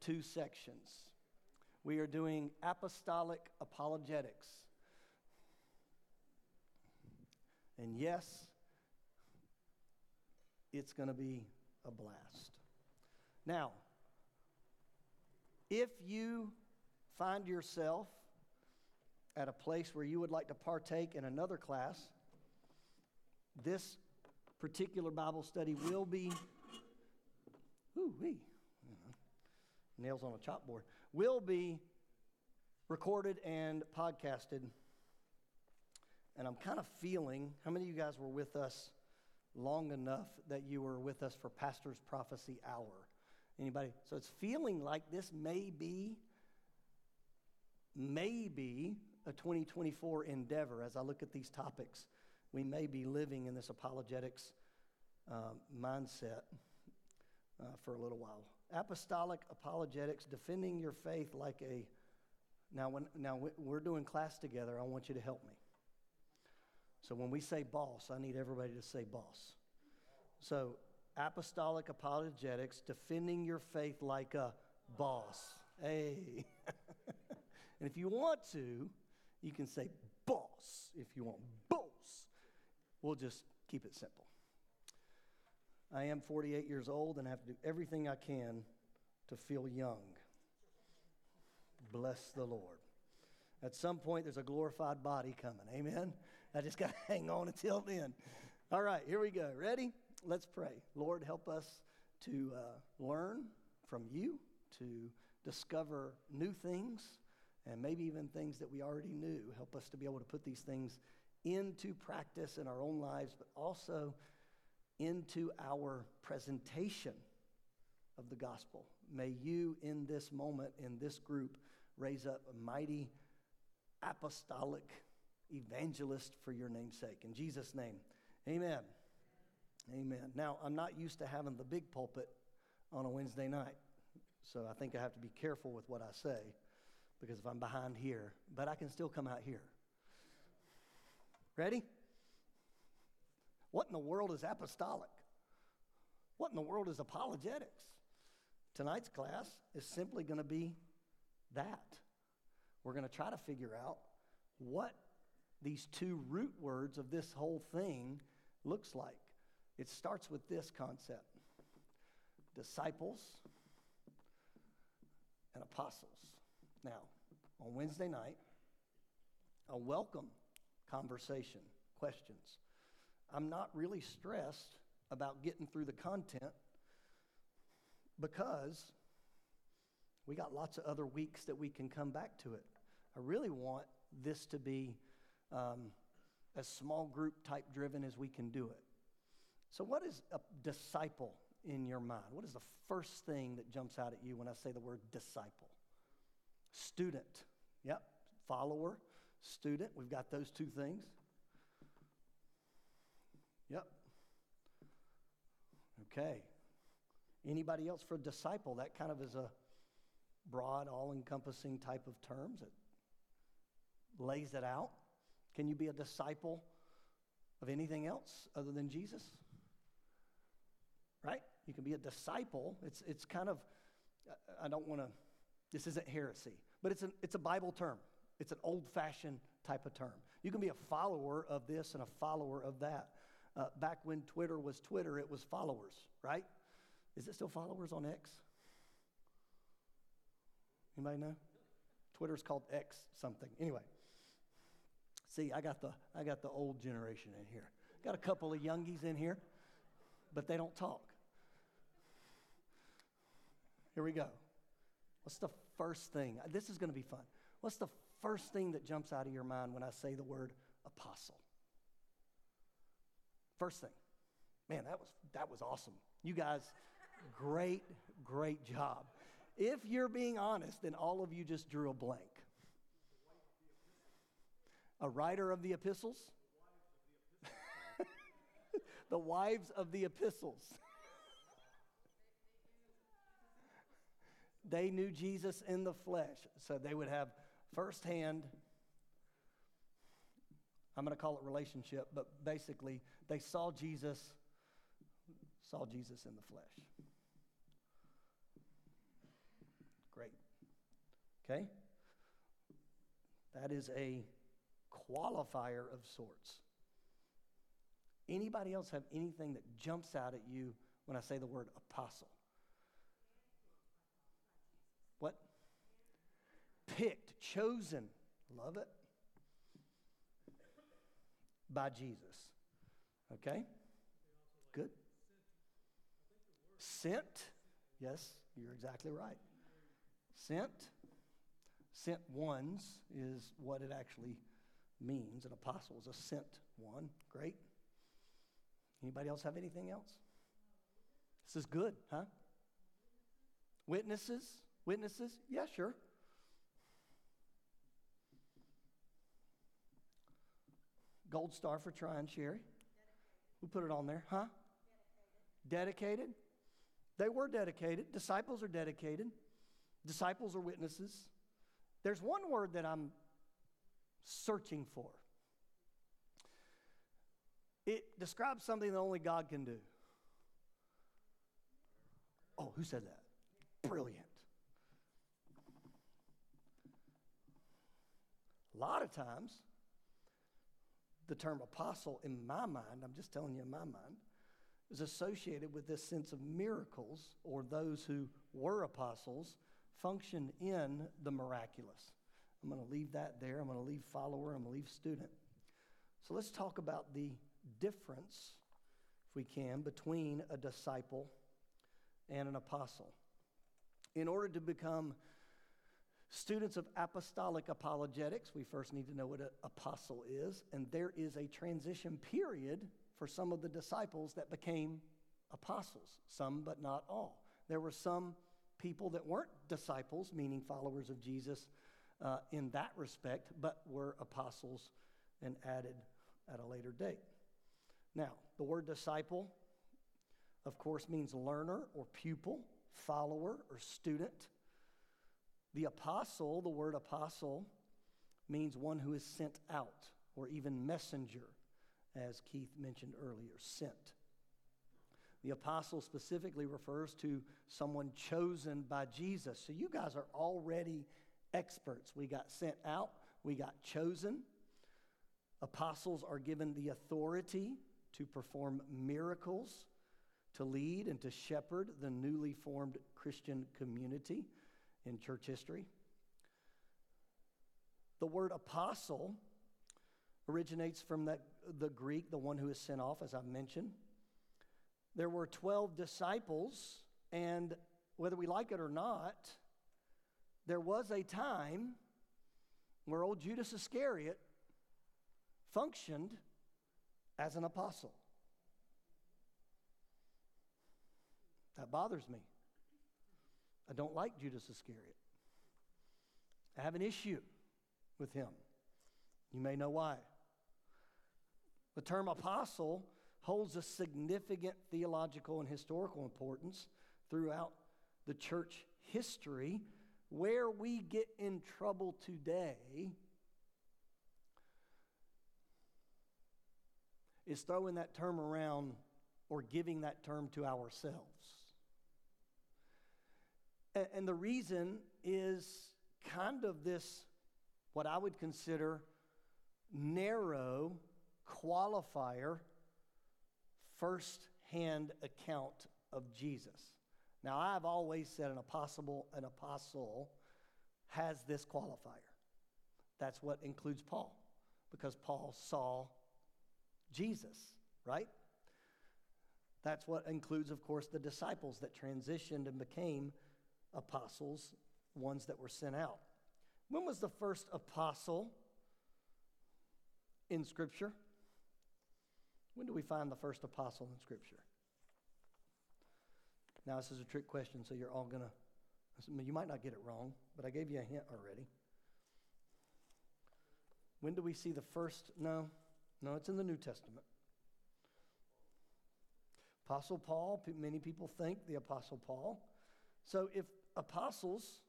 two sections. We are doing apostolic apologetics. And yes, it's going to be a blast. Now, if you find yourself at a place where you would like to partake in another class, this particular Bible study will be, ooh wee, nails on a chalkboard, will be recorded and podcasted. And I'm kind of feeling, how many of you guys were with us long enough that you were with us for Pastor's Prophecy Hour? Anybody? So it's feeling like this may be, maybe a 2024 endeavor as I look at these topics. We may be living in this apologetics uh, mindset uh, for a little while. Apostolic apologetics, defending your faith like a. Now, when, now we're doing class together, I want you to help me. So when we say boss, I need everybody to say boss. So, apostolic apologetics, defending your faith like a boss. Hey. and if you want to, you can say boss if you want boss. We'll just keep it simple. I am 48 years old and I have to do everything I can to feel young. Bless the Lord. At some point, there's a glorified body coming. Amen. I just got to hang on until then. All right, here we go. Ready? Let's pray. Lord, help us to uh, learn from you, to discover new things, and maybe even things that we already knew. Help us to be able to put these things into practice in our own lives, but also into our presentation of the gospel. May you, in this moment, in this group, raise up a mighty apostolic evangelist for your namesake. In Jesus' name, amen. Amen. Now, I'm not used to having the big pulpit on a Wednesday night, so I think I have to be careful with what I say because if I'm behind here, but I can still come out here. Ready? What in the world is apostolic? What in the world is apologetics? Tonight's class is simply going to be that. We're going to try to figure out what these two root words of this whole thing looks like. It starts with this concept disciples and apostles. Now, on Wednesday night, a welcome conversation, questions. I'm not really stressed about getting through the content because we got lots of other weeks that we can come back to it. I really want this to be um, as small group type driven as we can do it. So, what is a disciple in your mind? What is the first thing that jumps out at you when I say the word disciple? Student. Yep. Follower, student. We've got those two things. Yep. Okay. Anybody else for disciple? That kind of is a broad, all encompassing type of terms that lays it out. Can you be a disciple of anything else other than Jesus? Right? You can be a disciple. It's, it's kind of, I don't want to, this isn't heresy, but it's, an, it's a Bible term. It's an old fashioned type of term. You can be a follower of this and a follower of that. Uh, back when Twitter was Twitter, it was followers, right? Is it still followers on X? Anybody know? Twitter's called X something. Anyway, see, I got the I got the old generation in here. Got a couple of youngies in here, but they don't talk. Here we go. What's the first thing? This is going to be fun. What's the first thing that jumps out of your mind when I say the word apostle? First thing. Man, that was that was awesome. You guys, great, great job. If you're being honest, then all of you just drew a blank. A writer of the epistles? the wives of the epistles. they knew Jesus in the flesh, so they would have firsthand, I'm going to call it relationship, but basically, they saw Jesus, saw Jesus in the flesh. Great. Okay? That is a qualifier of sorts. Anybody else have anything that jumps out at you when I say the word apostle? What? Picked, chosen. Love it. By Jesus. Okay? Good. Sent. Yes, you're exactly right. Sent. Sent ones is what it actually means. An apostle is a sent one. Great. Anybody else have anything else? This is good, huh? Witnesses? Witnesses? Yeah, sure. Gold star for trying, Sherry. We put it on there, huh? Dedicated. dedicated. They were dedicated. Disciples are dedicated. Disciples are witnesses. There's one word that I'm searching for. It describes something that only God can do. Oh, who said that? Brilliant. A lot of times, the term apostle in my mind, I'm just telling you in my mind, is associated with this sense of miracles or those who were apostles function in the miraculous. I'm going to leave that there. I'm going to leave follower. I'm going to leave student. So let's talk about the difference, if we can, between a disciple and an apostle. In order to become students of apostolic apologetics, we first need to know what an apostle is, and there is a transition period for some of the disciples that became apostles, some but not all. There were some people that weren't disciples, meaning followers of Jesus uh, in that respect, but were apostles and added at a later date. Now, the word disciple, of course, means learner or pupil, follower or student. The apostle, the word apostle, means one who is sent out or even messenger, as Keith mentioned earlier, sent. The apostle specifically refers to someone chosen by Jesus. So you guys are already experts. We got sent out, we got chosen. Apostles are given the authority to perform miracles, to lead and to shepherd the newly formed Christian community in church history. The word apostle originates from the, the Greek, the one who is sent off, as I've mentioned. There were 12 disciples, and whether we like it or not, there was a time where old Judas Iscariot functioned as an apostle. That bothers me. I don't like Judas Iscariot. I have an issue with him. You may know why. The term apostle holds a significant theological and historical importance throughout the church history. Where we get in trouble today is throwing that term around or giving that term to ourselves. And, the reason is kind of this, what I would consider narrow qualifier first hand account of Jesus. Now, I've always said an apostle, an apostle has this qualifier. That's what includes Paul, because Paul saw Jesus, right? That's what includes, of course, the disciples that transitioned and became apostles, ones that were sent out. When was the first apostle in Scripture? When do we find the first apostle in Scripture? Now, this is a trick question, so you're all going to, you might not get it wrong, but I gave you a hint already. When do we see the first? No, no, it's in the New Testament. Apostle Paul, many people think the Apostle Paul. So if apostles,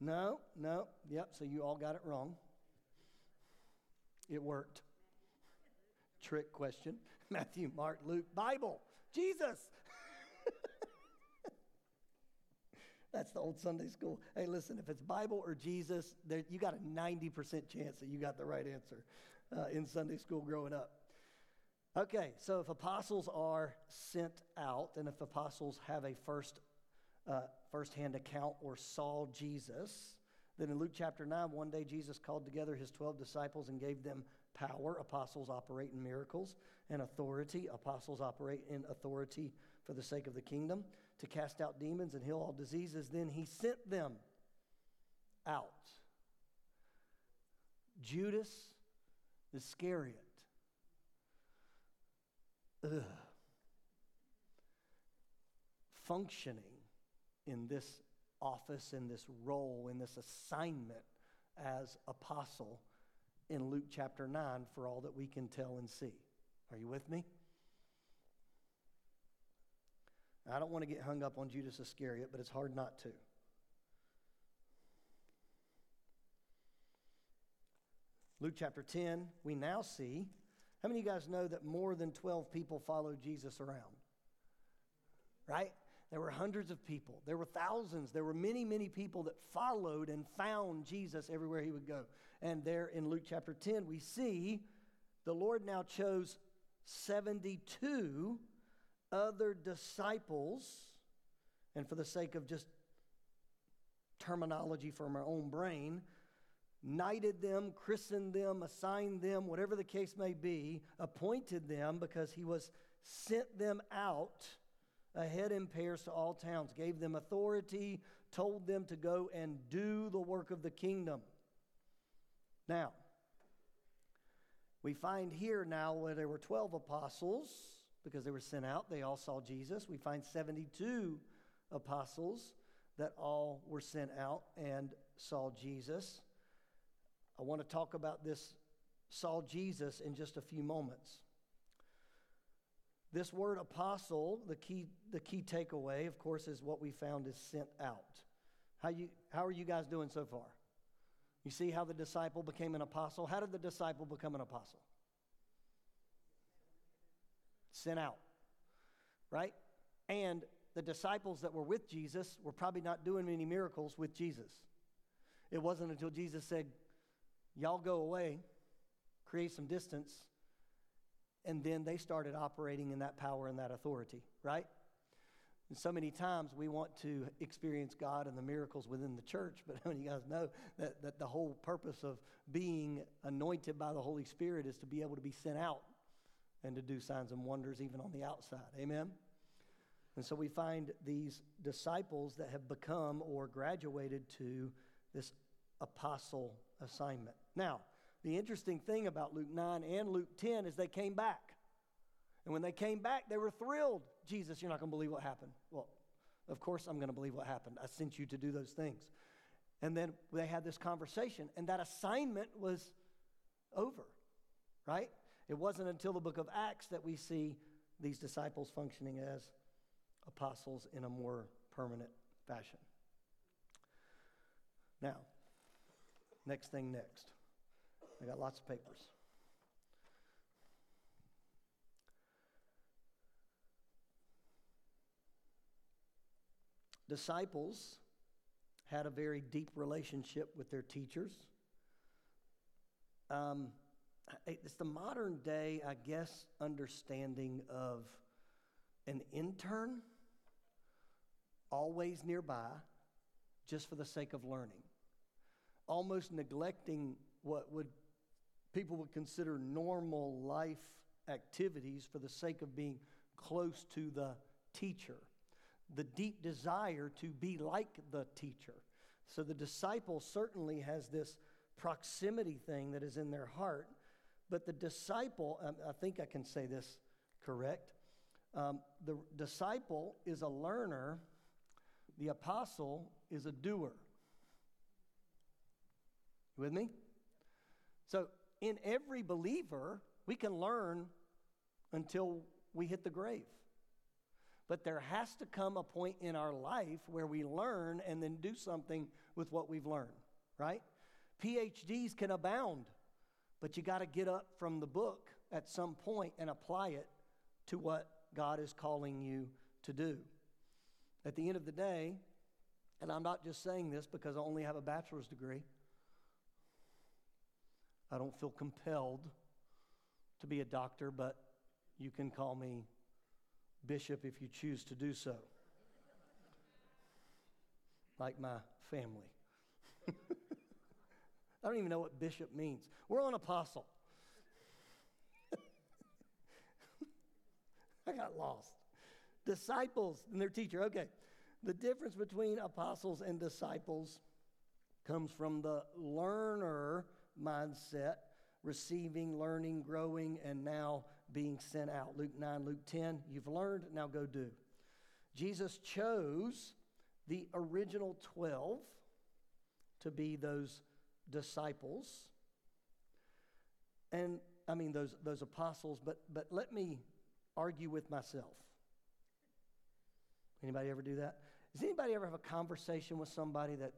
no, no, yep, so you all got it wrong. It worked. Trick question. Matthew, Mark, Luke, Bible, Jesus. That's the old Sunday school. Hey, listen, if it's Bible or Jesus, there, you got a 90% chance that you got the right answer uh, in Sunday school growing up. Okay, so if apostles are sent out, and if apostles have a first uh, firsthand account or saw Jesus, then in Luke chapter 9, one day Jesus called together his 12 disciples and gave them power. Apostles operate in miracles and authority. Apostles operate in authority for the sake of the kingdom to cast out demons and heal all diseases. Then he sent them out. Judas Iscariot. Ugh. Functioning in this office, in this role, in this assignment as apostle in Luke chapter 9 for all that we can tell and see. Are you with me? I don't want to get hung up on Judas Iscariot, but it's hard not to. Luke chapter 10, we now see. How many of you guys know that more than 12 people followed Jesus around? Right? There were hundreds of people. There were thousands. There were many, many people that followed and found Jesus everywhere he would go. And there in Luke chapter 10, we see the Lord now chose 72 other disciples, and for the sake of just terminology from our own brain, knighted them, christened them, assigned them, whatever the case may be, appointed them because he was sent them out ahead in pairs to all towns, gave them authority, told them to go and do the work of the kingdom. Now, we find here now where there were 12 apostles because they were sent out. They all saw Jesus. We find 72 apostles that all were sent out and saw Jesus. I want to talk about this saw Jesus in just a few moments. This word apostle, the key, the key takeaway, of course, is what we found is sent out. How, you, how are you guys doing so far? You see how the disciple became an apostle? How did the disciple become an apostle? sent out, right? And the disciples that were with Jesus were probably not doing many miracles with Jesus. It wasn't until Jesus said, Y'all go away, create some distance, and then they started operating in that power and that authority, right? And so many times we want to experience God and the miracles within the church, but how you guys know that, that the whole purpose of being anointed by the Holy Spirit is to be able to be sent out and to do signs and wonders even on the outside. Amen? And so we find these disciples that have become or graduated to this apostle assignment. Now, the interesting thing about Luke 9 and Luke 10 is they came back. And when they came back, they were thrilled. Jesus, you're not going to believe what happened. Well, of course I'm going to believe what happened. I sent you to do those things. And then they had this conversation, and that assignment was over, right? It wasn't until the book of Acts that we see these disciples functioning as apostles in a more permanent fashion. Now, next thing next. I got lots of papers. Disciples had a very deep relationship with their teachers. Um, it's the modern day, I guess, understanding of an intern always nearby just for the sake of learning, almost neglecting what would people would consider normal life activities for the sake of being close to the teacher. The deep desire to be like the teacher. So the disciple certainly has this proximity thing that is in their heart but the disciple, um, I think I can say this correct. Um, the disciple is a learner, the apostle is a doer. You with me? So, in every believer, we can learn until we hit the grave. But there has to come a point in our life where we learn and then do something with what we've learned, right? PhDs can abound. But you got to get up from the book at some point and apply it to what God is calling you to do. At the end of the day, And I'm not just saying this because I only have a bachelor's degree. I don't feel compelled to be a doctor, but you can call me bishop if you choose to do so. like my family. I don't even know what bishop means. We're on apostle. I got lost. Disciples and their teacher. Okay. The difference between apostles and disciples comes from the learner mindset, receiving, learning, growing, and now being sent out. Luke 9, Luke 10, you've learned, now go do. Jesus chose the original 12 to be those disciples. And I mean those, those apostles, but, but let me argue with myself. Anybody ever do that? Does anybody ever have a conversation with somebody that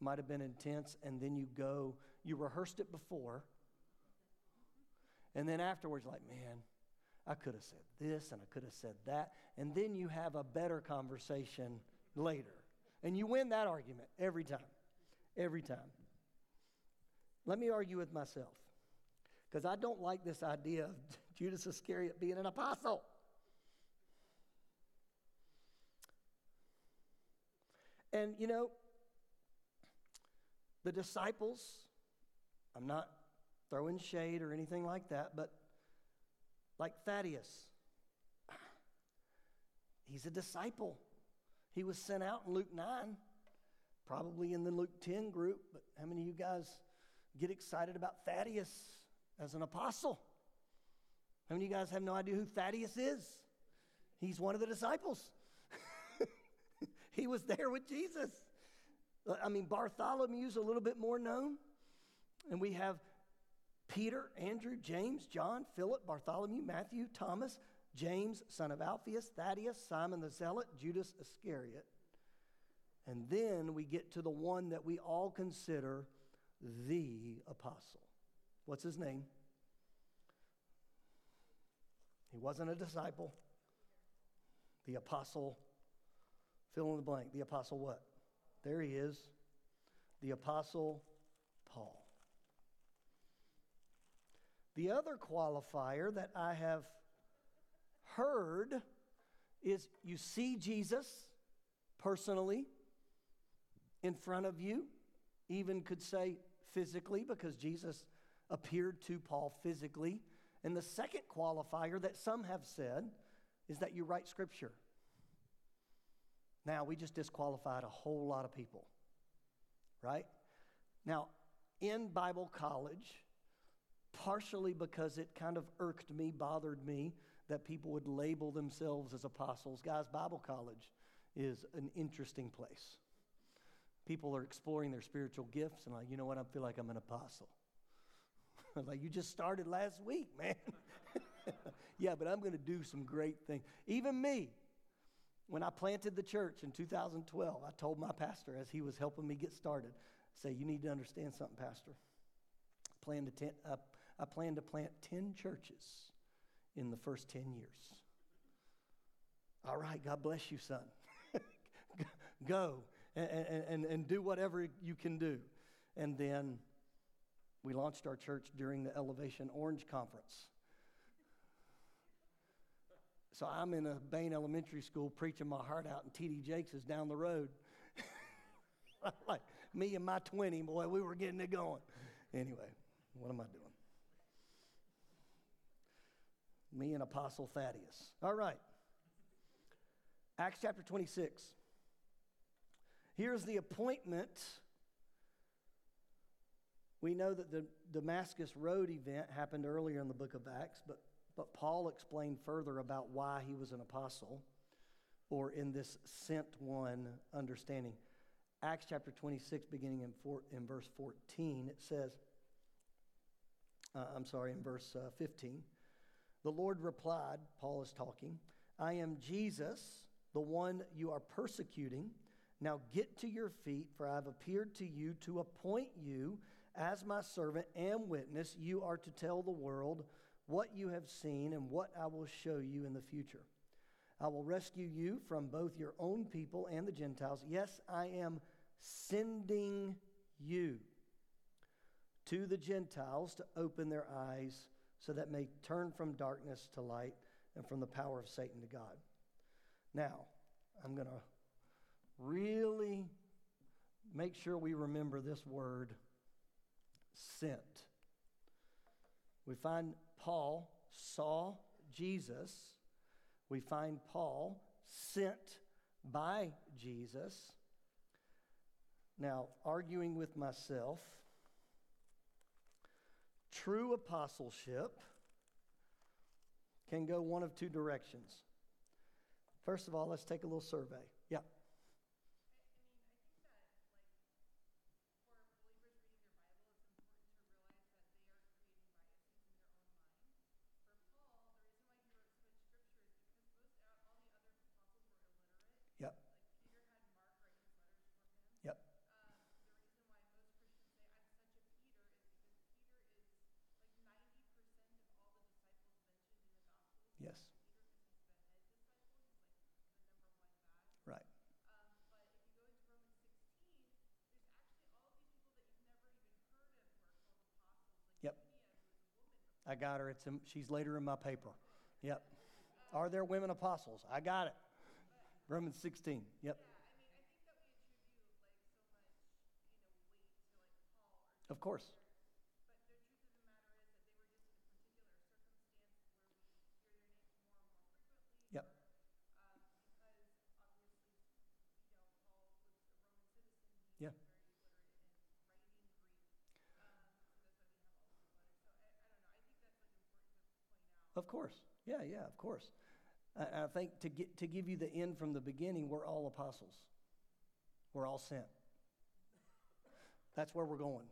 might have been intense and then you go, you rehearsed it before, and then afterwards, like, man, I could have said this and I could have said that. And then you have a better conversation later. And you win that argument every time. Every time. Let me argue with myself. Because I don't like this idea of Judas Iscariot being an apostle. And you know, the disciples, I'm not throwing shade or anything like that, but like Thaddeus, he's a disciple. He was sent out in Luke 9, probably in the Luke 10 group, but how many of you guys get excited about Thaddeus as an apostle? How many of you guys have no idea who Thaddeus is? He's one of the disciples. he was there with Jesus. Uh, I mean, Bartholomew's a little bit more known. And we have Peter, Andrew, James, John, Philip, Bartholomew, Matthew, Thomas, James, son of Alphaeus, Thaddeus, Simon the Zealot, Judas Iscariot. And then we get to the one that we all consider the apostle. What's his name? He wasn't a disciple. The apostle, fill in the blank. The apostle what? There he is. The apostle Paul. The other qualifier that I have heard is you see Jesus personally in front of you, even could say physically, because Jesus appeared to Paul physically. And the second qualifier that some have said is that you write scripture. Now, we just disqualified a whole lot of people, right? Now, in Bible college, partially because it kind of irked me, bothered me that people would label themselves as apostles. Guys, Bible college is an interesting place. People are exploring their spiritual gifts, and like, you know what? I feel like I'm an apostle. like, you just started last week, man. yeah, but I'm going to do some great things. Even me, when I planted the church in 2012, I told my pastor as he was helping me get started, say, you need to understand something, pastor. I plan to, ten, uh, I plan to plant 10 churches in the first 10 years. All right, God bless you, son. Go and, and, and do whatever you can do. And then we launched our church during the Elevation Orange Conference. So I'm in a Bain Elementary School preaching my heart out, and T.D. Jakes is down the road. like me and my 20, boy, we were getting it going. Anyway, what am I doing? Me and Apostle Thaddeus. All right. Acts chapter 26. Here's the appointment. We know that the Damascus Road event happened earlier in the book of Acts, but, but Paul explained further about why he was an apostle, or in this sent one understanding. Acts chapter 26, beginning in, four, in verse 14, it says, uh, I'm sorry, in verse uh, 15. The Lord replied, Paul is talking, I am Jesus, the one you are persecuting. Now get to your feet, for I have appeared to you to appoint you as my servant and witness. You are to tell the world what you have seen and what I will show you in the future. I will rescue you from both your own people and the Gentiles. Yes, I am sending you to the Gentiles to open their eyes so that may turn from darkness to light and from the power of Satan to God. Now, I'm going to really make sure we remember this word sent. We find Paul saw Jesus. We find Paul sent by Jesus. Now, arguing with myself, true apostleship can go one of two directions. First of all, let's take a little survey. Yeah. I got her. It's in, she's later in my paper. Yep. Are there women apostles? I got it. Romans 16. Yep. Of course. Yep. Yeah. Of course. Yeah, yeah, of course. I, I think to, get, to give you the end from the beginning, we're all apostles. We're all sent. That's where we're going.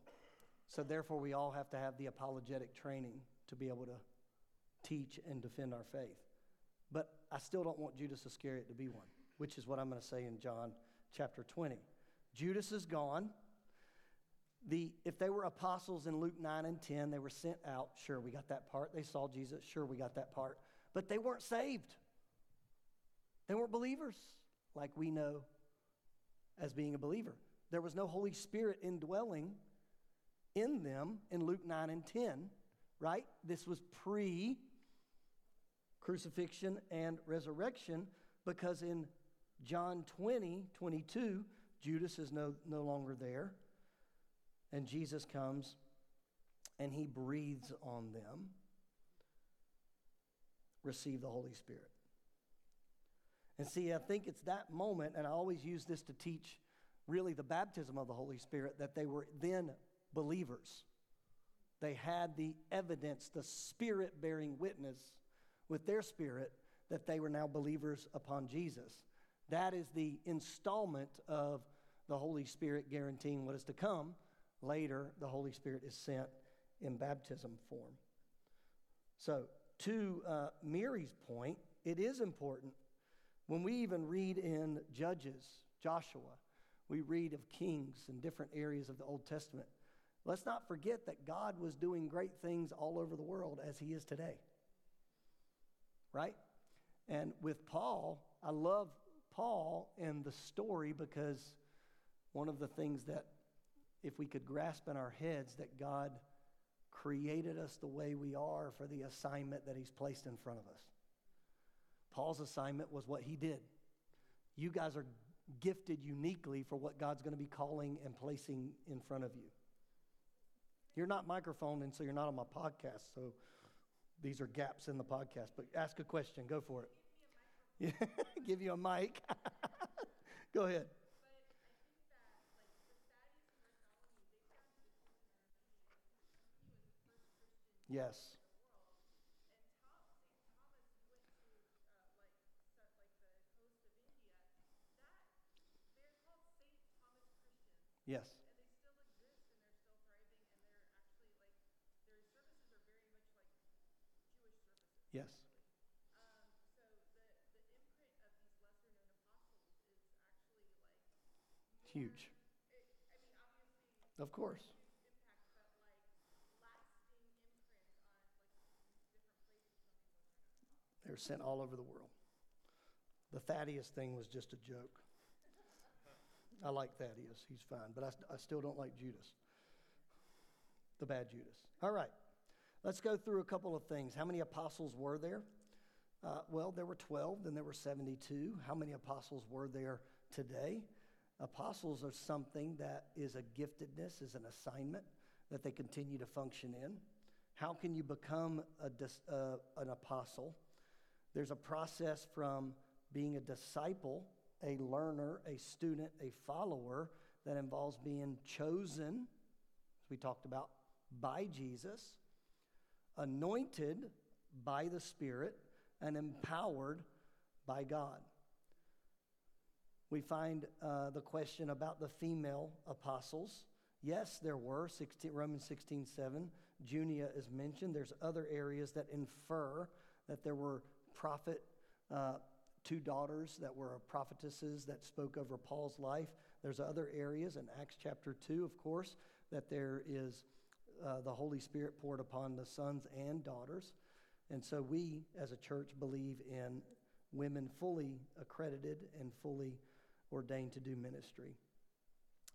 So, therefore, we all have to have the apologetic training to be able to teach and defend our faith. But I still don't want Judas Iscariot to be one, which is what I'm going to say in John chapter 20. Judas is gone the, if they were apostles in Luke 9 and 10, they were sent out. Sure, we got that part. They saw Jesus. Sure, we got that part. But they weren't saved. They weren't believers like we know as being a believer. There was no Holy Spirit indwelling in them in Luke 9 and 10, right? This was pre crucifixion and resurrection because in John 20, 22, Judas is no, no longer there. And Jesus comes and he breathes on them. Receive the Holy Spirit. And see, I think it's that moment, and I always use this to teach really the baptism of the Holy Spirit, that they were then believers. They had the evidence, the Spirit bearing witness with their spirit that they were now believers upon Jesus. That is the installment of the Holy Spirit guaranteeing what is to come. Later, the Holy Spirit is sent in baptism form. So, to uh, Mary's point, it is important. When we even read in Judges, Joshua, we read of kings in different areas of the Old Testament. Let's not forget that God was doing great things all over the world as he is today. Right? And with Paul, I love Paul and the story because one of the things that if we could grasp in our heads that God created us the way we are for the assignment that He's placed in front of us. Paul's assignment was what he did. You guys are gifted uniquely for what God's going to be calling and placing in front of you. You're not microphone, and so you're not on my podcast, so these are gaps in the podcast. But ask a question, go for it. Yeah, give you a mic. go ahead. Yes. Yes. And they still exist and they're still thriving and they're actually like their services are very much like Jewish services. Yes. Um, so the, the imprint of these lesser known apostles is actually like huge. It, I mean. Of course. They're sent all over the world. The Thaddeus thing was just a joke. I like Thaddeus, he's fine, but I, I still don't like Judas, the bad Judas. All right, let's go through a couple of things. How many apostles were there? Uh, well, there were 12, then there were 72. How many apostles were there today? Apostles are something that is a giftedness, is an assignment that they continue to function in. How can you become a uh, an apostle? There's a process from being a disciple, a learner, a student, a follower that involves being chosen, as we talked about, by Jesus, anointed by the Spirit, and empowered by God. We find uh, the question about the female apostles. Yes, there were, 16, Romans 16 7. Junia is mentioned. There's other areas that infer that there were prophet, uh, two daughters that were prophetesses that spoke over Paul's life. There's other areas in Acts chapter 2, of course, that there is uh, the Holy Spirit poured upon the sons and daughters. And so we, as a church, believe in women fully accredited and fully ordained to do ministry.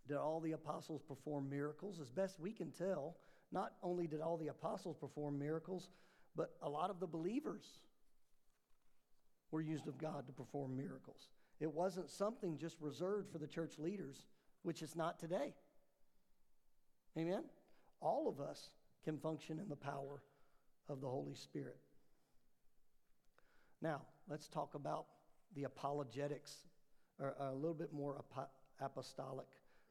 Did all the apostles perform miracles? As best we can tell, not only did all the apostles perform miracles, but a lot of the believers were used of God to perform miracles. It wasn't something just reserved for the church leaders, which is not today. Amen? All of us can function in the power of the Holy Spirit. Now, let's talk about the apologetics, or a little bit more apostolic,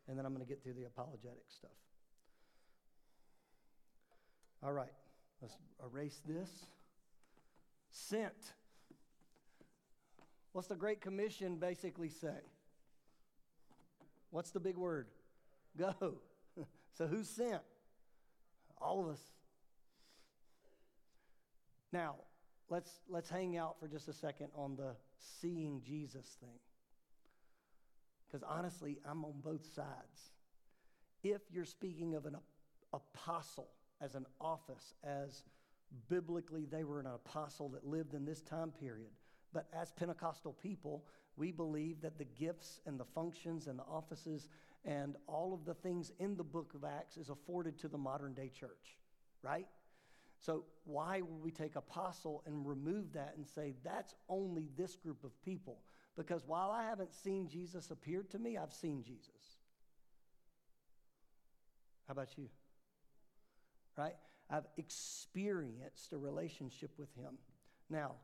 and then I'm going to get through the apologetic stuff. All right, let's erase this. Sent. What's the Great Commission basically say? What's the big word? Go. so who's sent? All of us. Now, let's, let's hang out for just a second on the seeing Jesus thing. Because honestly, I'm on both sides. If you're speaking of an apostle as an office, as biblically they were an apostle that lived in this time period, but as Pentecostal people, we believe that the gifts and the functions and the offices and all of the things in the book of Acts is afforded to the modern day church, right? So, why would we take apostle and remove that and say that's only this group of people? Because while I haven't seen Jesus appear to me, I've seen Jesus. How about you? Right? I've experienced a relationship with him. Now,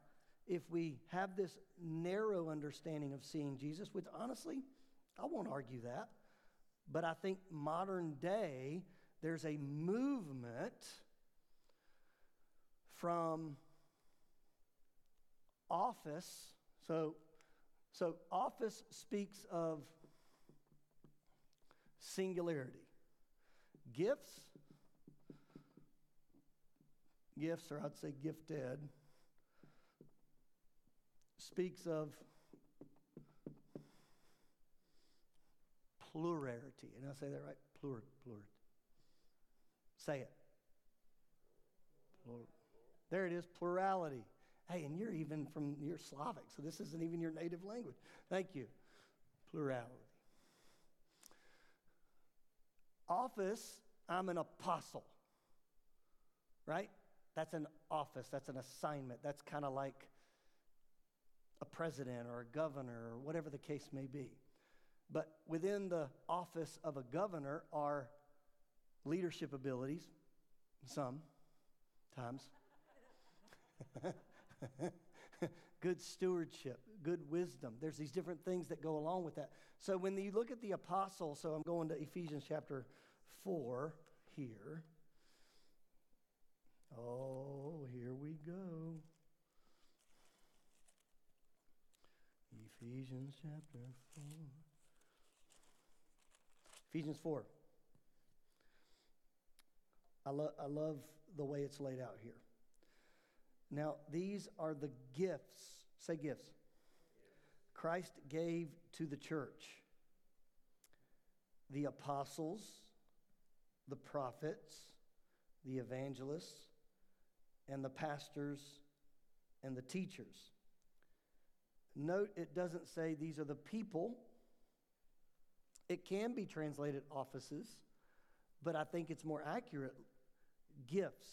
if we have this narrow understanding of seeing Jesus, which honestly, I won't argue that, but I think modern day, there's a movement from office. So, so office speaks of singularity. Gifts, gifts, or I'd say gifted, speaks of plurality. And I say that right? Plur, plur. Say it. Plur. There it is, plurality. Hey, and you're even from, you're Slavic, so this isn't even your native language. Thank you. Plurality. Office, I'm an apostle, right? That's an office, that's an assignment. That's kind of like a president or a governor or whatever the case may be. But within the office of a governor are leadership abilities, some times. good stewardship, good wisdom. There's these different things that go along with that. So when you look at the apostle, so I'm going to Ephesians chapter 4 here. Oh, here we go. Ephesians chapter 4. Ephesians 4. I, lo- I love the way it's laid out here. Now, these are the gifts. Say gifts. Christ gave to the church the apostles, the prophets, the evangelists, and the pastors and the teachers. Note it doesn't say these are the people. It can be translated offices, but I think it's more accurate gifts.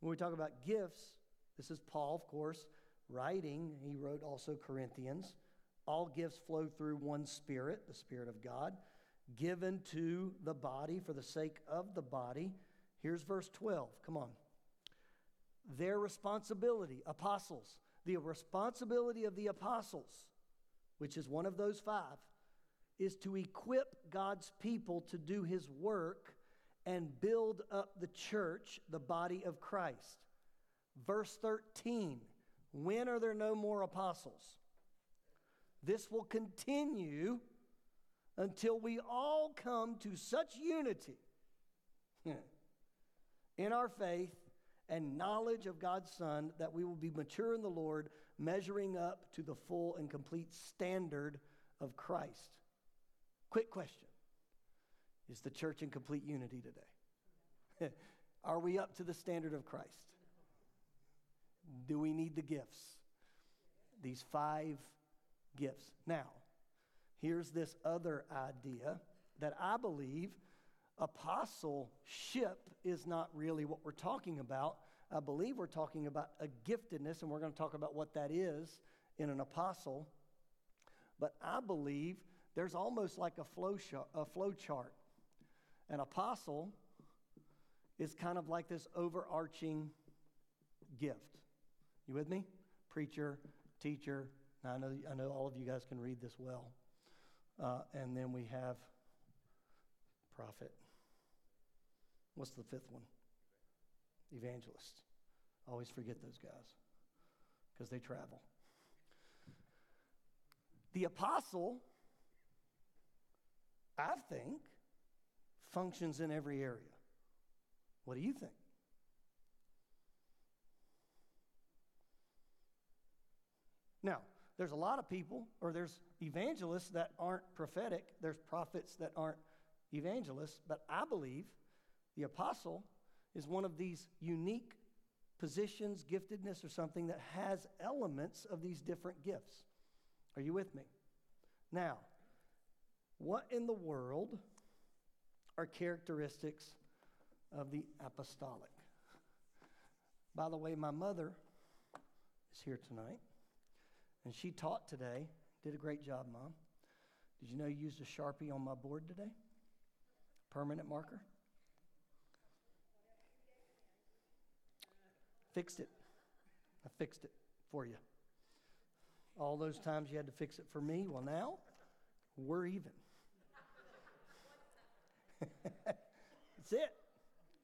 When we talk about gifts, this is Paul, of course, writing. He wrote also Corinthians. All gifts flow through one Spirit, the Spirit of God, given to the body for the sake of the body. Here's verse 12. Come on. Their responsibility, apostles, the responsibility of the apostles, which is one of those five, is to equip God's people to do his work and build up the church, the body of Christ. Verse 13 When are there no more apostles? This will continue until we all come to such unity in our faith and knowledge of God's Son that we will be mature in the Lord, measuring up to the full and complete standard of Christ. Quick question Is the church in complete unity today? Are we up to the standard of Christ? Do we need the gifts? These five gifts. Now, here's this other idea that I believe apostleship is not really what we're talking about. I believe we're talking about a giftedness, and we're going to talk about what that is in an apostle. But I believe there's almost like a flow, sh- a flow chart. An apostle is kind of like this overarching gift. You with me? Preacher, teacher. Now, I know, I know all of you guys can read this well. Uh, and then we have prophet. What's the fifth one? Evangelist. Always forget those guys because they travel. The apostle, I think, functions in every area. What do you think? Now, there's a lot of people, or there's evangelists that aren't prophetic, there's prophets that aren't evangelists, but I believe the apostle is one of these unique positions, giftedness, or something that has elements of these different gifts. Are you with me? Now, what in the world are characteristics of the apostolic? By the way, my mother is here tonight, and she taught today. Did a great job, Mom. Did you know you used a Sharpie on my board today? Permanent marker? Fixed it. I fixed it for you. All those times you had to fix it for me, well, now we're even. That's it.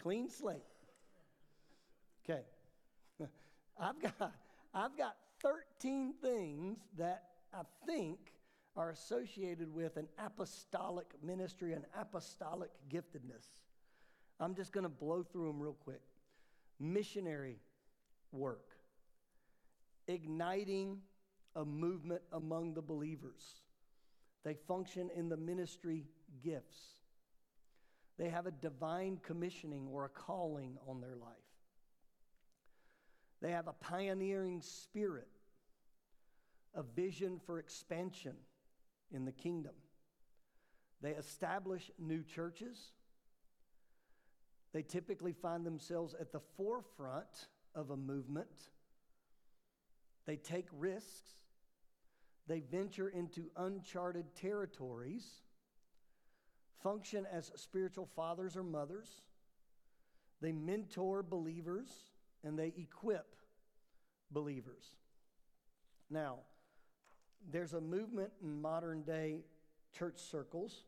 Clean slate. Okay. I've got I've got 13 things that I think are associated with an apostolic ministry, an apostolic giftedness. I'm just going to blow through them real quick. Missionary work, igniting a movement among the believers. They function in the ministry gifts. They have a divine commissioning or a calling on their life. They have a pioneering spirit, a vision for expansion in the kingdom. They establish new churches. They typically find themselves at the forefront of a movement. They take risks. They venture into uncharted territories, function as spiritual fathers or mothers. They mentor believers and they equip believers. Now, there's a movement in modern day church circles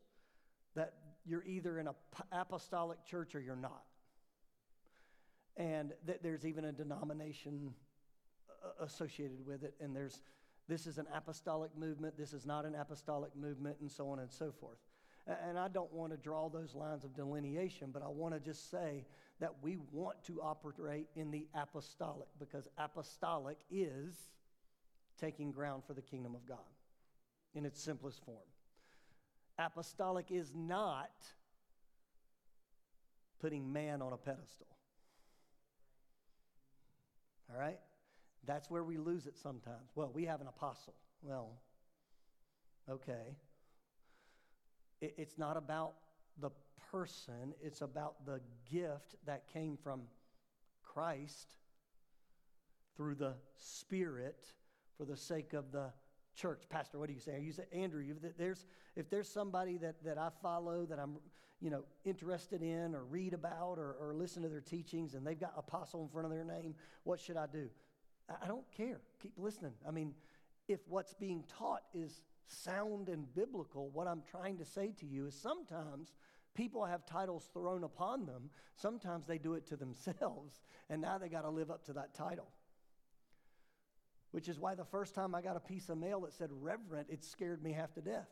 that you're either in an apostolic church or you're not and that there's even a denomination uh, associated with it. And there's this is an apostolic movement. This is not an apostolic movement and so on and so forth. And i don't want to draw those lines of delineation but i want to just say that we want to operate in the apostolic because apostolic is taking ground for the kingdom of god in its simplest form. Apostolic is not putting man on a pedestal all right? That's where we lose it sometimes. Well, we have an apostle. Well, okay. It, it's not about the person, it's about the gift that came from Christ through the Spirit for the sake of the church. Pastor, what do you say? You say, Andrew, you, there's, if there's somebody that, that I follow that I'm you know, interested in or read about or, or listen to their teachings and they've got apostle in front of their name, what should I do? I don't care. Keep listening. I mean, if what's being taught is sound and biblical, what I'm trying to say to you is sometimes people have titles thrown upon them. Sometimes they do it to themselves, and now they got to live up to that title. Which is why the first time I got a piece of mail that said reverend, it scared me half to death.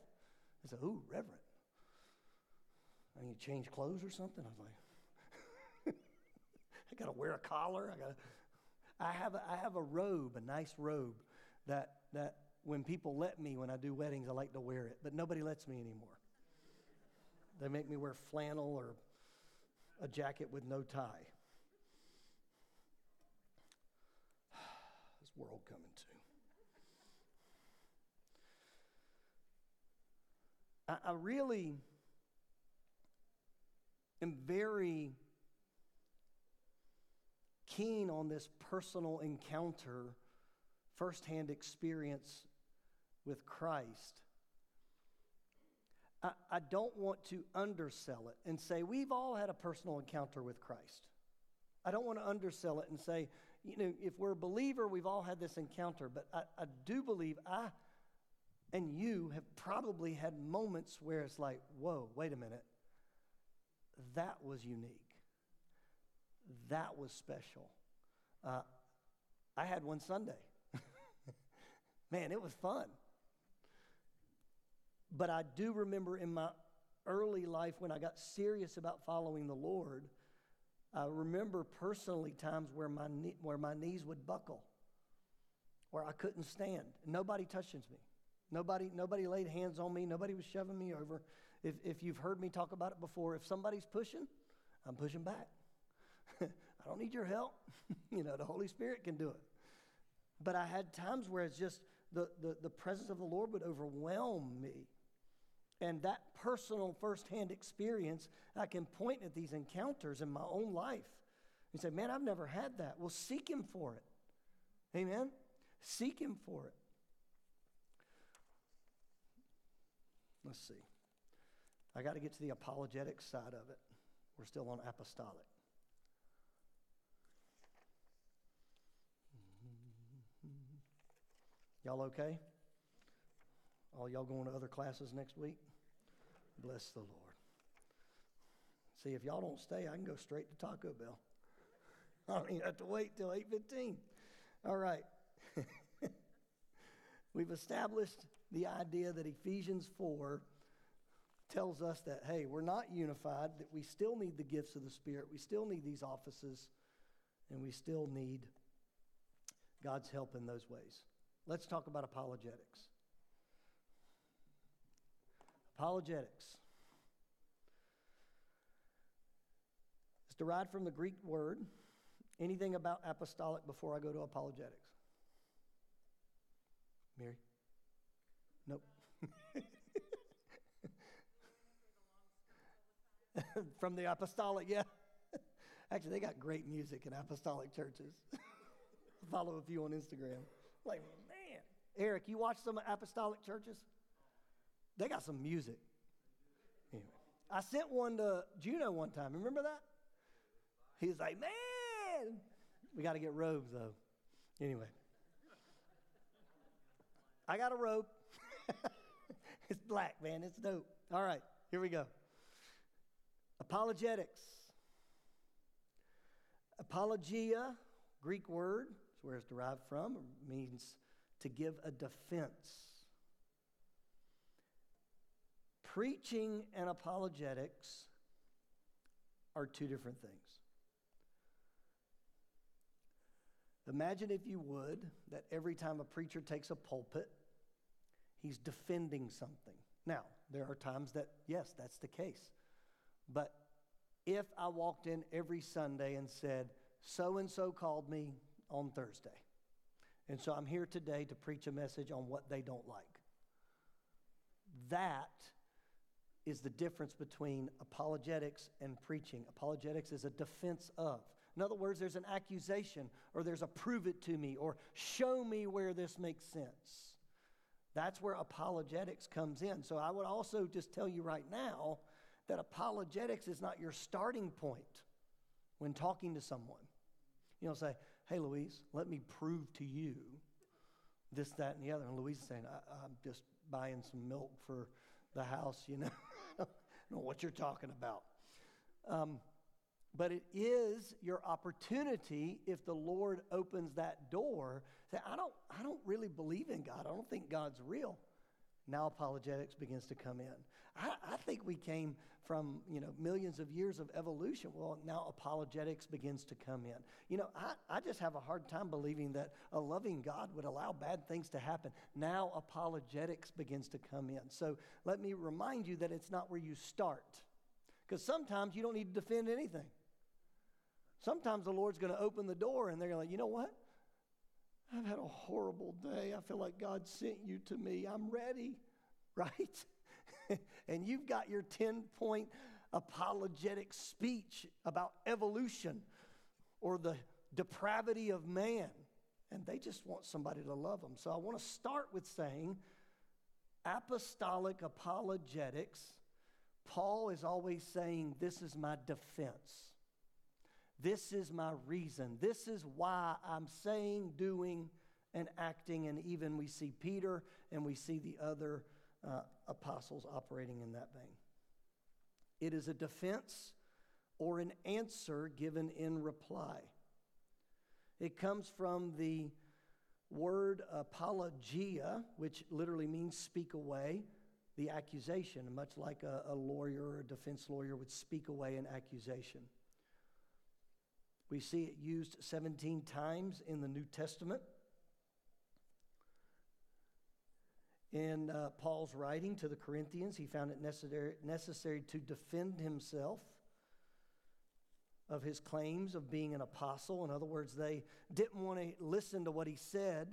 I said, Ooh, reverend. I need to change clothes or something. I was like, I got to wear a collar. I got to. I have a, I have a robe, a nice robe that that when people let me when I do weddings, I like to wear it, but nobody lets me anymore. They make me wear flannel or a jacket with no tie. this world coming to. I, I really am very keen on this personal encounter, firsthand experience with Christ. I, I, don't want to undersell it and say we've all had a personal encounter with Christ. I don't want to undersell it and say, you know, if we're a believer, we've all had this encounter. But I, I do believe I and you have probably had moments where it's like, whoa, wait a minute. That was unique. That was special. Uh, I had one Sunday. Man, it was fun. But I do remember in my early life when I got serious about following the Lord, I remember personally times where my, knee, where my knees would buckle, where I couldn't stand. Nobody touches me. Nobody, nobody laid hands on me. Nobody was shoving me over. If, if you've heard me talk about it before, if somebody's pushing, I'm pushing back. I don't need your help. you know, the Holy Spirit can do it. But I had times where it's just the, the, the presence of the Lord would overwhelm me. And that personal firsthand experience, I can point at these encounters in my own life and say, man, I've never had that. Well, seek Him for it. Amen? Seek Him for it. Let's see. I got to get to the apologetic side of it. We're still on apostolic. Y'all okay? All y'all going to other classes next week? Bless the Lord. See, if y'all don't stay, I can go straight to Taco Bell. I don't even have to wait till 8:15. All right. We've established the idea that Ephesians 4 tells us that, hey, we're not unified, that we still need the gifts of the Spirit, we still need these offices, and we still need God's help in those ways. Let's talk about apologetics. Apologetics. It's derived from the Greek word. Anything about apostolic before I go to apologetics? Mary? Nope. from the apostolic, yeah. Actually, they got great music in apostolic churches. Follow a few on Instagram. Like, man. Eric, you watch some apostolic churches? They got some music. Anyway, I sent one to Juno one time. Remember that? He was like, man, we got to get robes though. Anyway, I got a robe. It's black, man. It's dope. All right, here we go. Apologetics. Apologia, Greek word, is where it's derived from, means to give a defense. Preaching and apologetics are two different things. Imagine, if you would, that every time a preacher takes a pulpit, he's defending something. Now, there are times that, yes, that's the case. But if I walked in every Sunday and said, so and so called me on Thursday, And so I'm here today to preach a message on what they don't like. That is the difference between apologetics and preaching. Apologetics is a defense of. In other words, there's an accusation, or there's a prove it to me, or show me where this makes sense. That's where apologetics comes in. So I would also just tell you right now that apologetics is not your starting point when talking to someone. You know, say, hey, Louise, let me prove to you this, that, and the other. And Louise is saying, I, am just buying some milk for the house, you know. Don't know what you're talking about. Um, but it is your opportunity if the Lord opens that door. Say, I don't, I don't really believe in God. I don't think God's real. Now apologetics begins to come in. I, I think we came from you know millions of years of evolution. Well, now apologetics begins to come in. You know, I, I just have a hard time believing that a loving God would allow bad things to happen. Now apologetics begins to come in. So let me remind you that it's not where you start. Because sometimes you don't need to defend anything. Sometimes the Lord's going to open the door and they're like, you know what? I've had a horrible day. I feel like God sent you to me. I'm ready, right? and you've got your 10 point apologetic speech about evolution or the depravity of man. And they just want somebody to love them. So I want to start with saying apostolic apologetics. Paul is always saying, This is my defense. This is my reason. This is why I'm saying, doing, and acting. And even we see Peter and we see the other uh, apostles operating in that vein. It is a defense or an answer given in reply. It comes from the word apologia, which literally means speak away, the accusation, much like a, a lawyer or a defense lawyer would speak away an accusation. We see it used 17 times in the New Testament. In uh, Paul's writing to the Corinthians, he found it necessary, necessary to defend himself of his claims of being an apostle. In other words, they didn't want to listen to what he said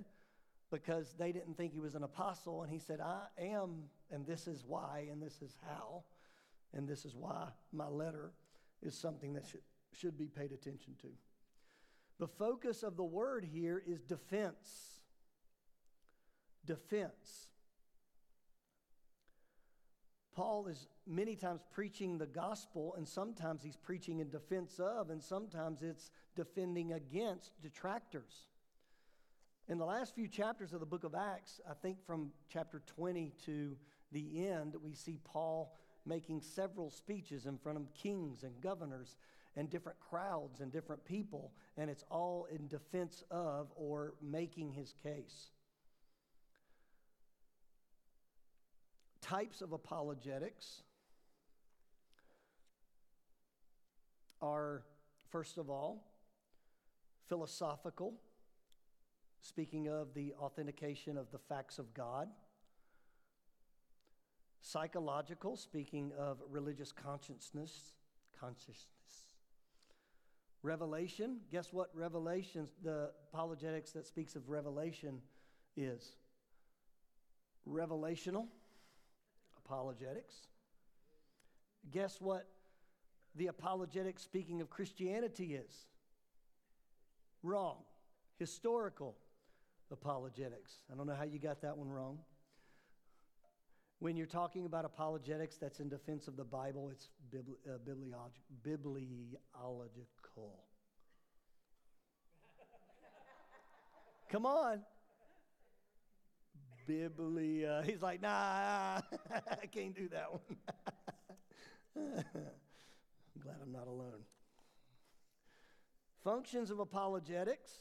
because they didn't think he was an apostle. And he said, I am, and this is why, and this is how, and this is why my letter is something that should, should be paid attention to. The focus of the word here is defense. Defense. Paul is many times preaching the gospel, and sometimes he's preaching in defense of, and sometimes it's defending against detractors. In the last few chapters of the book of Acts, I think from chapter 20 to the end, we see Paul making several speeches in front of kings and governors and different crowds and different people, and it's all in defense of or making his case. Types of apologetics are, first of all, philosophical, speaking of the authentication of the facts of God. Psychological, speaking of religious consciousness, consciousness. Revelation, guess what revelation, the apologetics that speaks of revelation is? Revelational apologetics. Guess what the apologetic speaking of Christianity is? Wrong. Historical apologetics. I don't know how you got that one wrong. When you're talking about apologetics that's in defense of the Bible, it's bibli- uh, bibliological. Come on. Biblia. He's like, nah, I can't do that one. I'm glad I'm not alone. Functions of apologetics.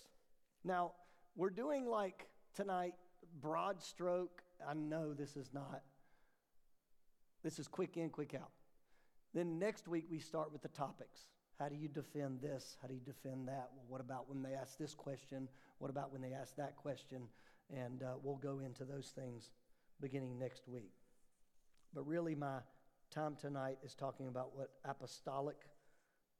Now, we're doing like tonight, broad stroke. I know this is not this is quick in, quick out. Then next week, we start with the topics. How do you defend this? How do you defend that? Well, what about when they ask this question? What about when they ask that question? And uh, we'll go into those things beginning next week. But really, my time tonight is talking about what apostolic,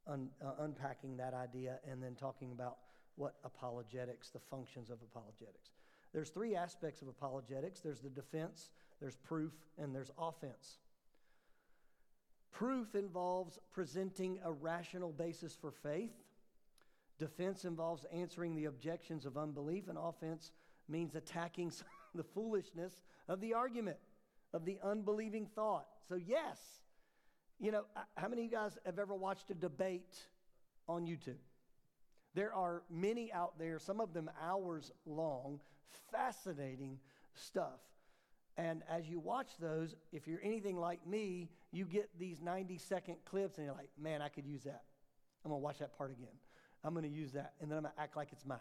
un, uh, unpacking that idea, and then talking about what apologetics, the functions of apologetics. There's three aspects of apologetics there's the defense, there's proof, and there's offense. Proof involves presenting a rational basis for faith. Defense involves answering the objections of unbelief, and offense means attacking the foolishness of the argument, of the unbelieving thought. So, yes, you know, how many of you guys have ever watched a debate on YouTube? There are many out there, some of them hours long, fascinating stuff. And as you watch those, if you're anything like me, you get these 90 second clips and you're like, man, I could use that. I'm going to watch that part again. I'm going to use that. And then I'm going to act like it's mine.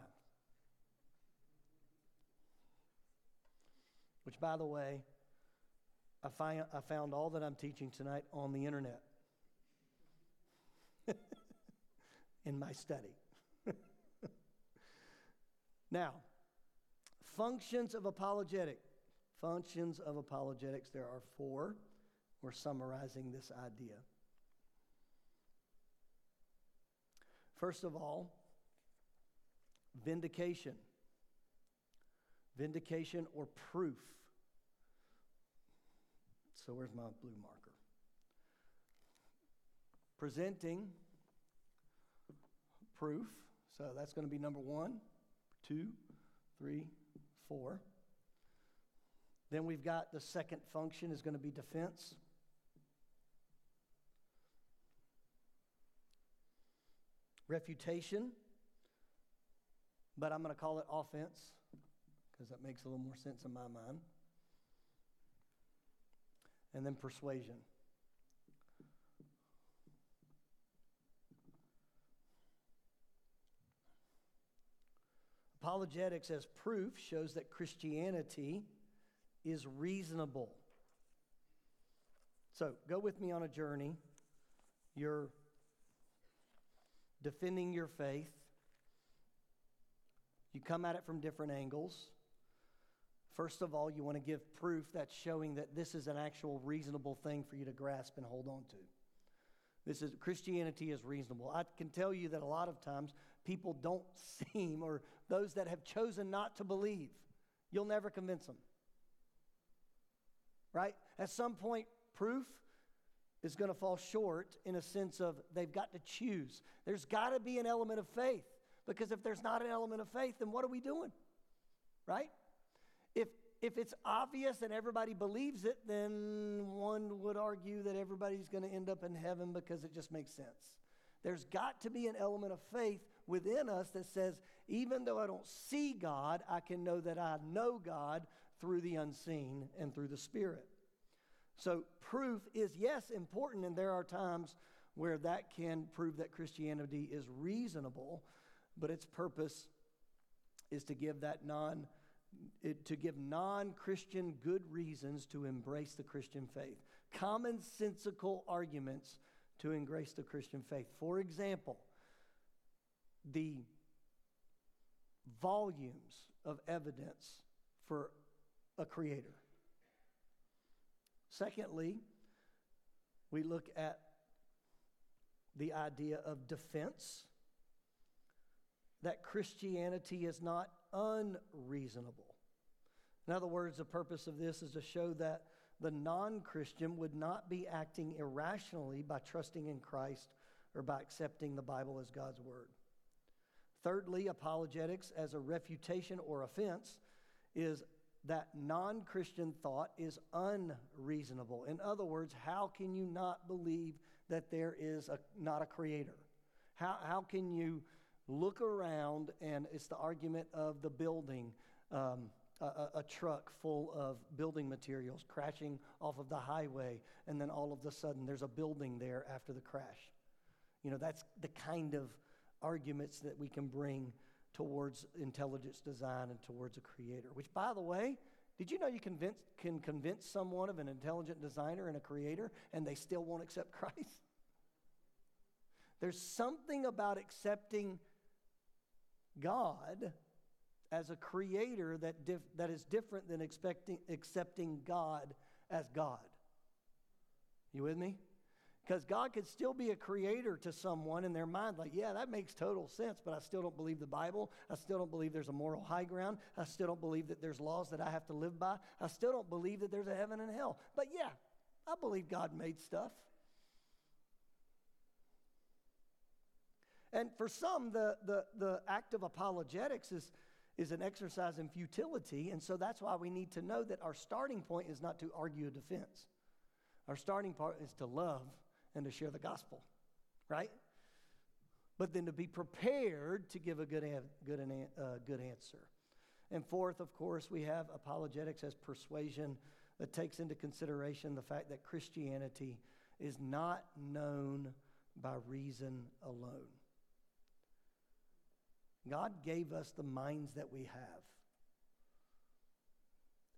Which, by the way, I, find, I found all that I'm teaching tonight on the internet in my study. now, functions of apologetic. Functions of apologetics, there are four. We're summarizing this idea. First of all, vindication. Vindication or proof. So, where's my blue marker? Presenting proof. So, that's going to be number one, two, three, four. Then we've got the second function is going to be defense. Refutation, but I'm going to call it offense because that makes a little more sense in my mind. And then persuasion. Apologetics as proof shows that Christianity is reasonable. So go with me on a journey. You're defending your faith. You come at it from different angles. First of all, you want to give proof that's showing that this is an actual reasonable thing for you to grasp and hold on to. This is Christianity is reasonable. I can tell you that a lot of times people don't seem, or those that have chosen not to believe, you'll never convince them right? At some point, proof is going to fall short in a sense of they've got to choose. There's got to be an element of faith because if there's not an element of faith, then what are we doing? Right? If if it's obvious and everybody believes it, then one would argue that everybody's going to end up in heaven because it just makes sense. There's got to be an element of faith within us that says, even though I don't see God, I can know that I know God through the unseen and through the Spirit. So, proof is, yes, important, and there are times where that can prove that Christianity is reasonable, but its purpose is to give that non to give non-Christian good reasons to embrace the Christian faith. Commonsensical arguments to embrace the Christian faith. For example, the volumes of evidence for a creator. Secondly, we look at the idea of defense that Christianity is not unreasonable. In other words, the purpose of this is to show that the non Christian would not be acting irrationally by trusting in Christ or by accepting the Bible as God's Word. Thirdly, apologetics as a refutation or offense is that non Christian thought is unreasonable. In other words, how can you not believe that there is a, not a creator? How, how can you look around and it's the argument of the building, um, a, a, truck full of building materials crashing off of the highway, and then all of a sudden there's a building there after the crash? You know, that's the kind of arguments that we can bring towards intelligence design and towards a creator. Which, by the way, did you know you convince, can convince someone of an intelligent designer and a creator and they still won't accept Christ? There's something about accepting God as a creator that, dif- that is different than expecting, accepting God as God. You with me? Because God could still be a creator to someone in their mind, like, yeah, that makes total sense, but I still don't believe the Bible. I still don't believe there's a moral high ground. I still don't believe that there's laws that I have to live by. I still don't believe that there's a heaven and hell. But yeah, I believe God made stuff. And for some, the, the, the act of apologetics is, is an exercise in futility. And so that's why we need to know that our starting point is not to argue a defense. Our starting point is to love and to share the gospel, right? But then to be prepared to give a good, good, uh, good answer. And fourth, of course, we have apologetics as persuasion that takes into consideration the fact that Christianity is not known by reason alone. God gave us the minds that we have.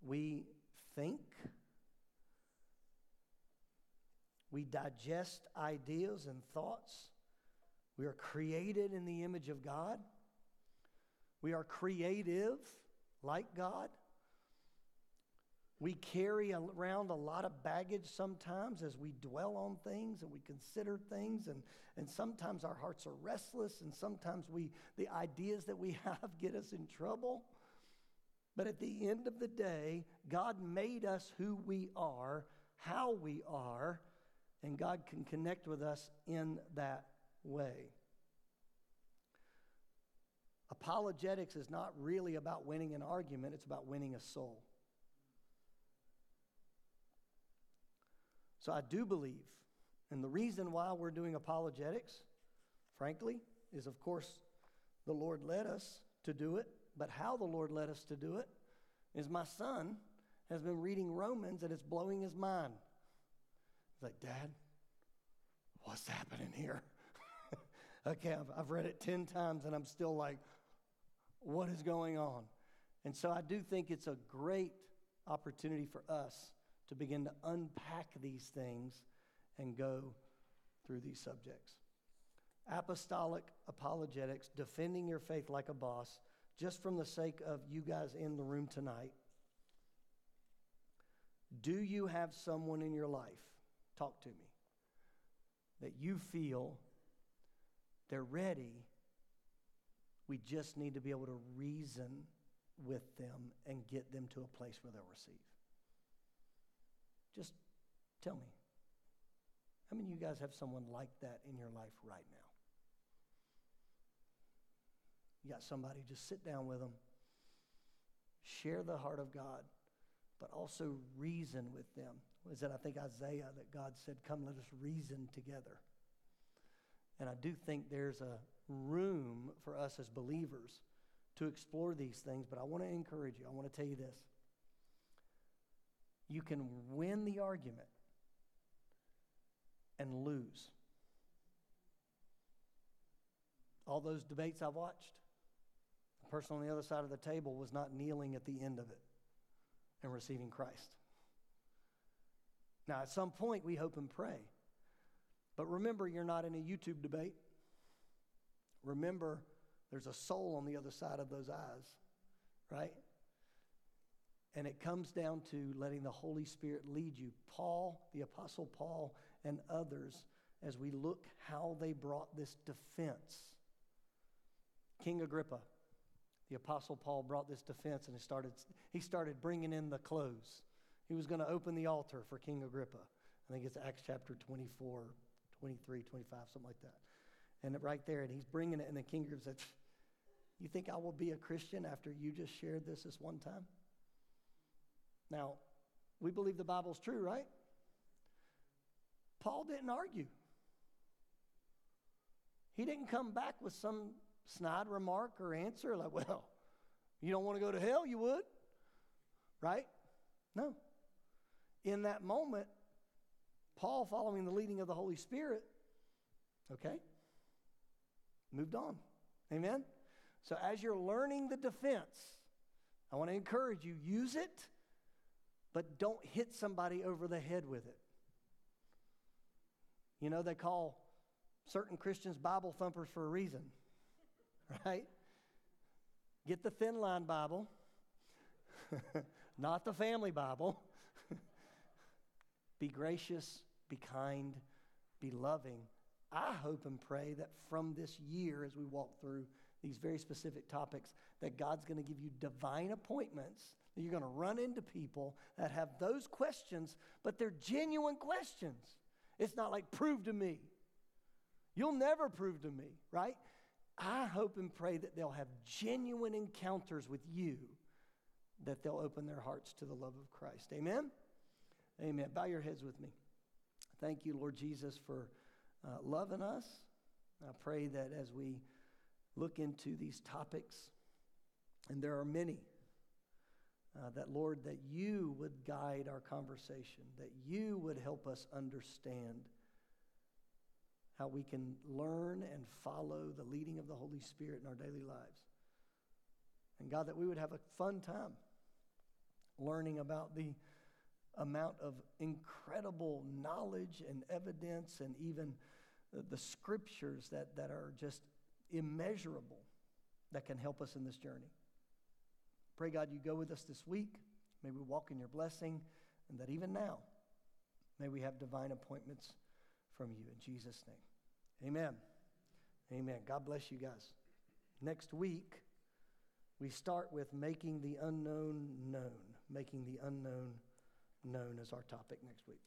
We think, we digest ideas and thoughts. We are created in the image of God. We are creative like God. We carry around a lot of baggage sometimes as we dwell on things and we consider things, and, and sometimes our hearts are restless, and sometimes we, the ideas that we have get us in trouble. But at the end of the day, God made us who we are, how we are, and God can connect with us in that way. Apologetics is not really about winning an argument, it's about winning a soul. So I do believe, and the reason why we're doing apologetics, frankly, is of course the Lord led us to do it, but how the Lord led us to do it is my son has been reading Romans and it's blowing his mind. He's like, Dad, what's happening here? okay, I've, I've read it 10 times and I'm still like, what is going on? And so I do think it's a great opportunity for us to begin to unpack these things and go through these subjects. Apostolic apologetics, defending your faith like a boss, just from the sake of you guys in the room tonight. Do you have someone in your life, talk to me, that you feel they're ready? We just need to be able to reason with them and get them to a place where they'll receive. Just tell me. How many of you guys have someone like that in your life right now? You got somebody, just sit down with them, share the heart of God, but also reason with them. Was it, I think, Isaiah that God said, Come, let us reason together. And I do think there's a room for us as believers to explore these things, but I want to encourage you. I want to tell you this you can win the argument and lose. All those debates I watched, the person on the other side of the table was not kneeling at the end of it and receiving Christ. Now, at some point, we hope and pray. But remember, you're not in a YouTube debate. Remember, there's a soul on the other side of those eyes, right? And it comes down to letting the Holy Spirit lead you. Paul, the Apostle Paul, and others, as we look how they brought this defense. King Agrippa, the Apostle Paul brought this defense and he started, he started bringing in the clothes. He was going to open the altar for King Agrippa. I think it's Acts chapter 24, 23, 25, something like that. And right there, and he's bringing it, and the King Agrippa said, You think I will be a Christian after you just shared this this one time? Now, we believe the Bible's true, right? Paul didn't argue. He didn't come back with some snide remark or answer like, well, you don't want to go to hell, you would. Right? No. In that moment, Paul, following the leading of the Holy Spirit, okay, moved on. Amen? So as you're learning the defense, I want to encourage you use it but don't hit somebody over the head with it. You know, they call certain Christians Bible thumpers for a reason, right? Get the thin line Bible, not the family Bible. be gracious, be kind, be loving. I hope and pray that from this year, as we walk through these very specific topics, that God's going to give you divine appointments. That you're going to run into people that have those questions, but they're genuine questions. It's not like, prove to me. You'll never prove to me, right? I hope and pray that they'll have genuine encounters with you, that they'll open their hearts to the love of Christ. Amen? Amen. Bow your heads with me. Thank you, Lord Jesus, for uh, loving us. I pray that as we look into these topics, and there are many, uh, that Lord, that you would guide our conversation, that you would help us understand how we can learn and follow the leading of the Holy Spirit in our daily lives. And God, that we would have a fun time learning about the amount of incredible knowledge and evidence and even the, scriptures that, that are just immeasurable that can help us in this journey. Pray, God, you go with us this week. May we walk in your blessing, and that even now, may we have divine appointments from you. In Jesus' name. Amen. Amen. God bless you guys. Next week, we start with making the unknown known. Making the unknown known as our topic next week.